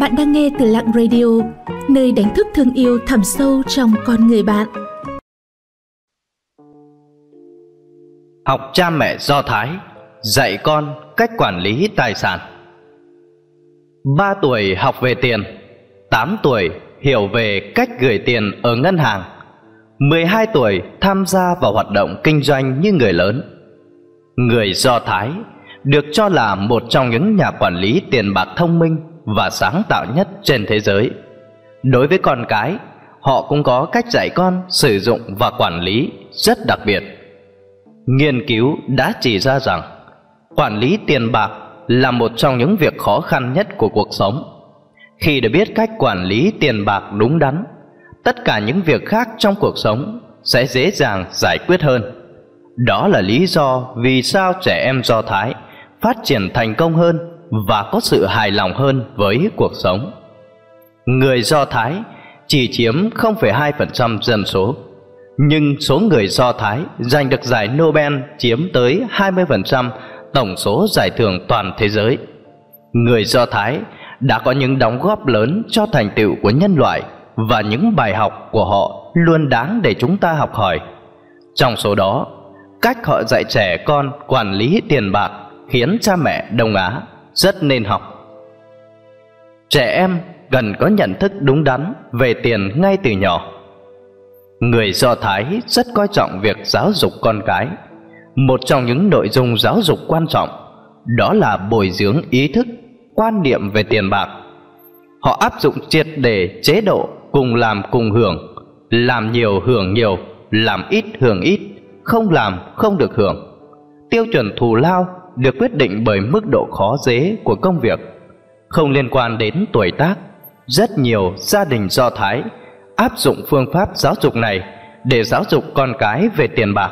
Bạn đang nghe từ Lặng Radio, nơi đánh thức thương yêu thẳm sâu trong con người bạn. Học cha mẹ Do Thái Dạy con cách quản lý tài sản 3 tuổi học về tiền 8 tuổi hiểu về cách gửi tiền ở ngân hàng 12 tuổi tham gia vào hoạt động kinh doanh như người lớn Người Do Thái được cho là một trong những nhà quản lý tiền bạc thông minh và sáng tạo nhất trên thế giới. Đối với con cái, họ cũng có cách dạy con sử dụng và quản lý rất đặc biệt. Nghiên cứu đã chỉ ra rằng quản lý tiền bạc là một trong những việc khó khăn nhất của cuộc sống. Khi đã biết cách quản lý tiền bạc đúng đắn, tất cả những việc khác trong cuộc sống sẽ dễ dàng giải quyết hơn. Đó là lý do vì sao trẻ em Do Thái phát triển thành công hơn và có sự hài lòng hơn với cuộc sống. Người Do Thái chỉ chiếm 0,2% dân số, nhưng số người Do Thái giành được giải Nobel chiếm tới 20% tổng số giải thưởng toàn thế giới. Người Do Thái đã có những đóng góp lớn cho thành tựu của nhân loại và những bài học của họ luôn đáng để chúng ta học hỏi. Trong số đó, cách họ dạy trẻ con quản lý tiền bạc khiến cha mẹ Đông Á rất nên học. Trẻ em cần có nhận thức đúng đắn về tiền ngay từ nhỏ. Người Do Thái rất coi trọng việc giáo dục con cái. Một trong những nội dung giáo dục quan trọng đó là bồi dưỡng ý thức, quan niệm về tiền bạc. Họ áp dụng triệt để chế độ cùng làm cùng hưởng, làm nhiều hưởng nhiều, làm ít hưởng ít, không làm không được hưởng. Tiêu chuẩn thù lao được quyết định bởi mức độ khó dễ của công việc, không liên quan đến tuổi tác. Rất nhiều gia đình Do Thái áp dụng phương pháp giáo dục này để giáo dục con cái về tiền bạc.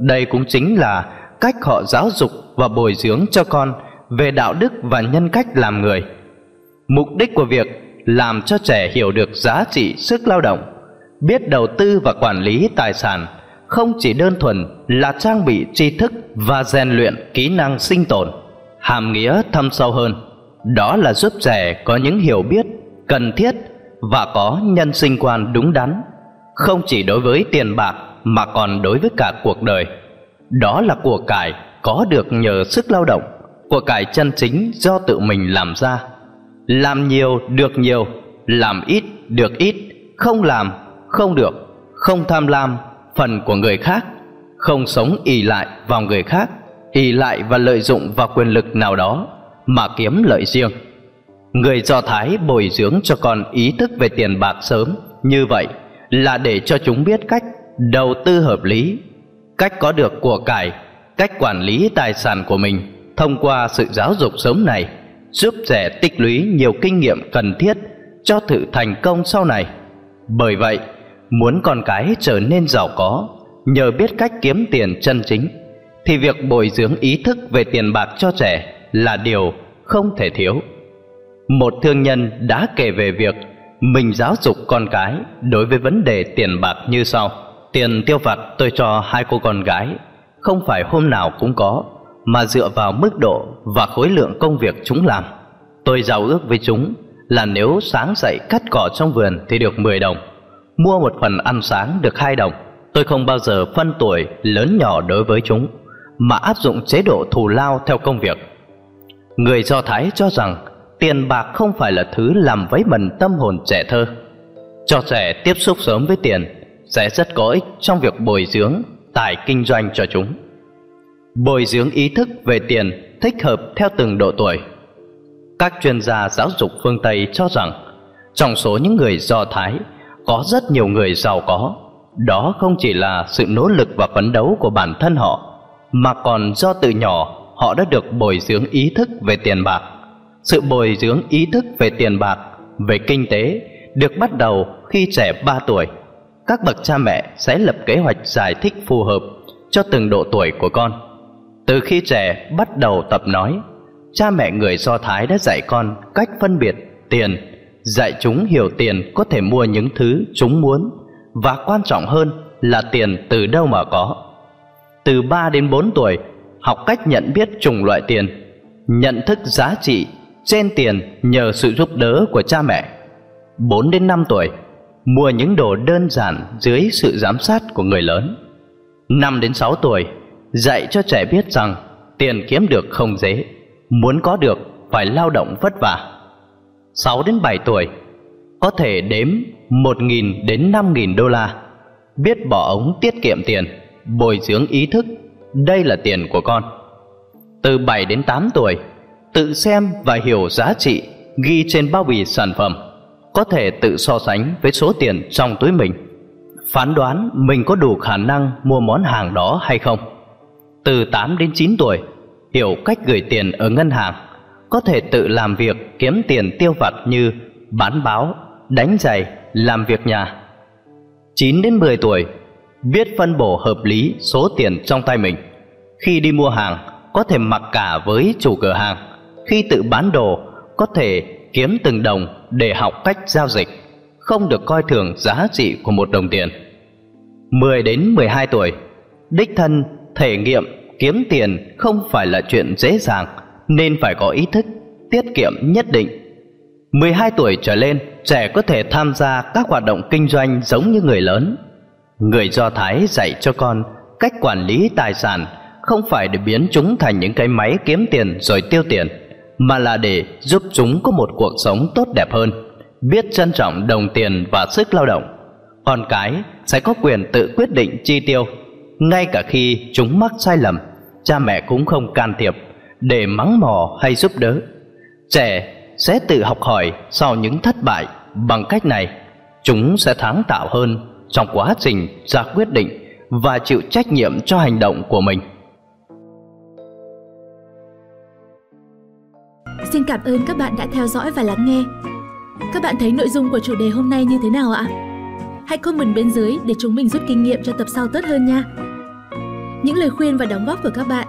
Đây cũng chính là cách họ giáo dục và bồi dưỡng cho con về đạo đức và nhân cách làm người. Mục đích của việc làm cho trẻ hiểu được giá trị sức lao động, biết đầu tư và quản lý tài sản không chỉ đơn thuần là trang bị tri thức và rèn luyện kỹ năng sinh tồn, hàm nghĩa thâm sâu hơn. Đó là giúp trẻ có những hiểu biết cần thiết và có nhân sinh quan đúng đắn, không chỉ đối với tiền bạc mà còn đối với cả cuộc đời. Đó là của cải có được nhờ sức lao động, của cải chân chính do tự mình làm ra. Làm nhiều được nhiều, làm ít được ít, không làm không được, không tham lam phần của người khác, không sống ỷ lại vào người khác, ỷ lại và lợi dụng vào quyền lực nào đó mà kiếm lợi riêng. Người do thái bồi dưỡng cho con ý thức về tiền bạc sớm như vậy là để cho chúng biết cách đầu tư hợp lý, cách có được của cải, cách quản lý tài sản của mình thông qua sự giáo dục sớm này, giúp trẻ tích lũy nhiều kinh nghiệm cần thiết cho thử thành công sau này. Bởi vậy muốn con cái trở nên giàu có, nhờ biết cách kiếm tiền chân chính, thì việc bồi dưỡng ý thức về tiền bạc cho trẻ là điều không thể thiếu. Một thương nhân đã kể về việc mình giáo dục con cái đối với vấn đề tiền bạc như sau. Tiền tiêu vặt tôi cho hai cô con gái, không phải hôm nào cũng có, mà dựa vào mức độ và khối lượng công việc chúng làm. Tôi giao ước với chúng là nếu sáng dậy cắt cỏ trong vườn thì được 10 đồng mua một phần ăn sáng được hai đồng. Tôi không bao giờ phân tuổi lớn nhỏ đối với chúng, mà áp dụng chế độ thù lao theo công việc. Người do thái cho rằng tiền bạc không phải là thứ làm vấy bẩn tâm hồn trẻ thơ. Cho trẻ tiếp xúc sớm với tiền sẽ rất có ích trong việc bồi dưỡng tài kinh doanh cho chúng. Bồi dưỡng ý thức về tiền thích hợp theo từng độ tuổi. Các chuyên gia giáo dục phương tây cho rằng trong số những người do thái có rất nhiều người giàu có. Đó không chỉ là sự nỗ lực và phấn đấu của bản thân họ, mà còn do từ nhỏ họ đã được bồi dưỡng ý thức về tiền bạc. Sự bồi dưỡng ý thức về tiền bạc, về kinh tế được bắt đầu khi trẻ 3 tuổi. Các bậc cha mẹ sẽ lập kế hoạch giải thích phù hợp cho từng độ tuổi của con. Từ khi trẻ bắt đầu tập nói, cha mẹ người do thái đã dạy con cách phân biệt tiền dạy chúng hiểu tiền có thể mua những thứ chúng muốn và quan trọng hơn là tiền từ đâu mà có. Từ 3 đến 4 tuổi, học cách nhận biết chủng loại tiền, nhận thức giá trị, trên tiền nhờ sự giúp đỡ của cha mẹ. 4 đến 5 tuổi, mua những đồ đơn giản dưới sự giám sát của người lớn. 5 đến 6 tuổi, dạy cho trẻ biết rằng tiền kiếm được không dễ, muốn có được phải lao động vất vả. 6 đến 7 tuổi, có thể đếm 1.000 đến 5.000 đô la, biết bỏ ống tiết kiệm tiền, bồi dưỡng ý thức, đây là tiền của con. Từ 7 đến 8 tuổi, tự xem và hiểu giá trị ghi trên bao bì sản phẩm, có thể tự so sánh với số tiền trong túi mình, phán đoán mình có đủ khả năng mua món hàng đó hay không. Từ 8 đến 9 tuổi, hiểu cách gửi tiền ở ngân hàng, có thể tự làm việc kiếm tiền tiêu vặt như bán báo, đánh giày, làm việc nhà. 9 đến 10 tuổi, biết phân bổ hợp lý số tiền trong tay mình. Khi đi mua hàng, có thể mặc cả với chủ cửa hàng. Khi tự bán đồ, có thể kiếm từng đồng để học cách giao dịch, không được coi thường giá trị của một đồng tiền. 10 đến 12 tuổi, đích thân thể nghiệm kiếm tiền không phải là chuyện dễ dàng nên phải có ý thức tiết kiệm nhất định. 12 tuổi trở lên, trẻ có thể tham gia các hoạt động kinh doanh giống như người lớn. Người Do Thái dạy cho con cách quản lý tài sản không phải để biến chúng thành những cái máy kiếm tiền rồi tiêu tiền, mà là để giúp chúng có một cuộc sống tốt đẹp hơn, biết trân trọng đồng tiền và sức lao động. Con cái sẽ có quyền tự quyết định chi tiêu, ngay cả khi chúng mắc sai lầm, cha mẹ cũng không can thiệp để mắng mỏ hay giúp đỡ. Trẻ sẽ tự học hỏi sau những thất bại bằng cách này, chúng sẽ sáng tạo hơn trong quá trình ra quyết định và chịu trách nhiệm cho hành động của mình. Xin cảm ơn các bạn đã theo dõi và lắng nghe. Các bạn thấy nội dung của chủ đề hôm nay như thế nào ạ? Hãy comment bên dưới để chúng mình rút kinh nghiệm cho tập sau tốt hơn nha. Những lời khuyên và đóng góp của các bạn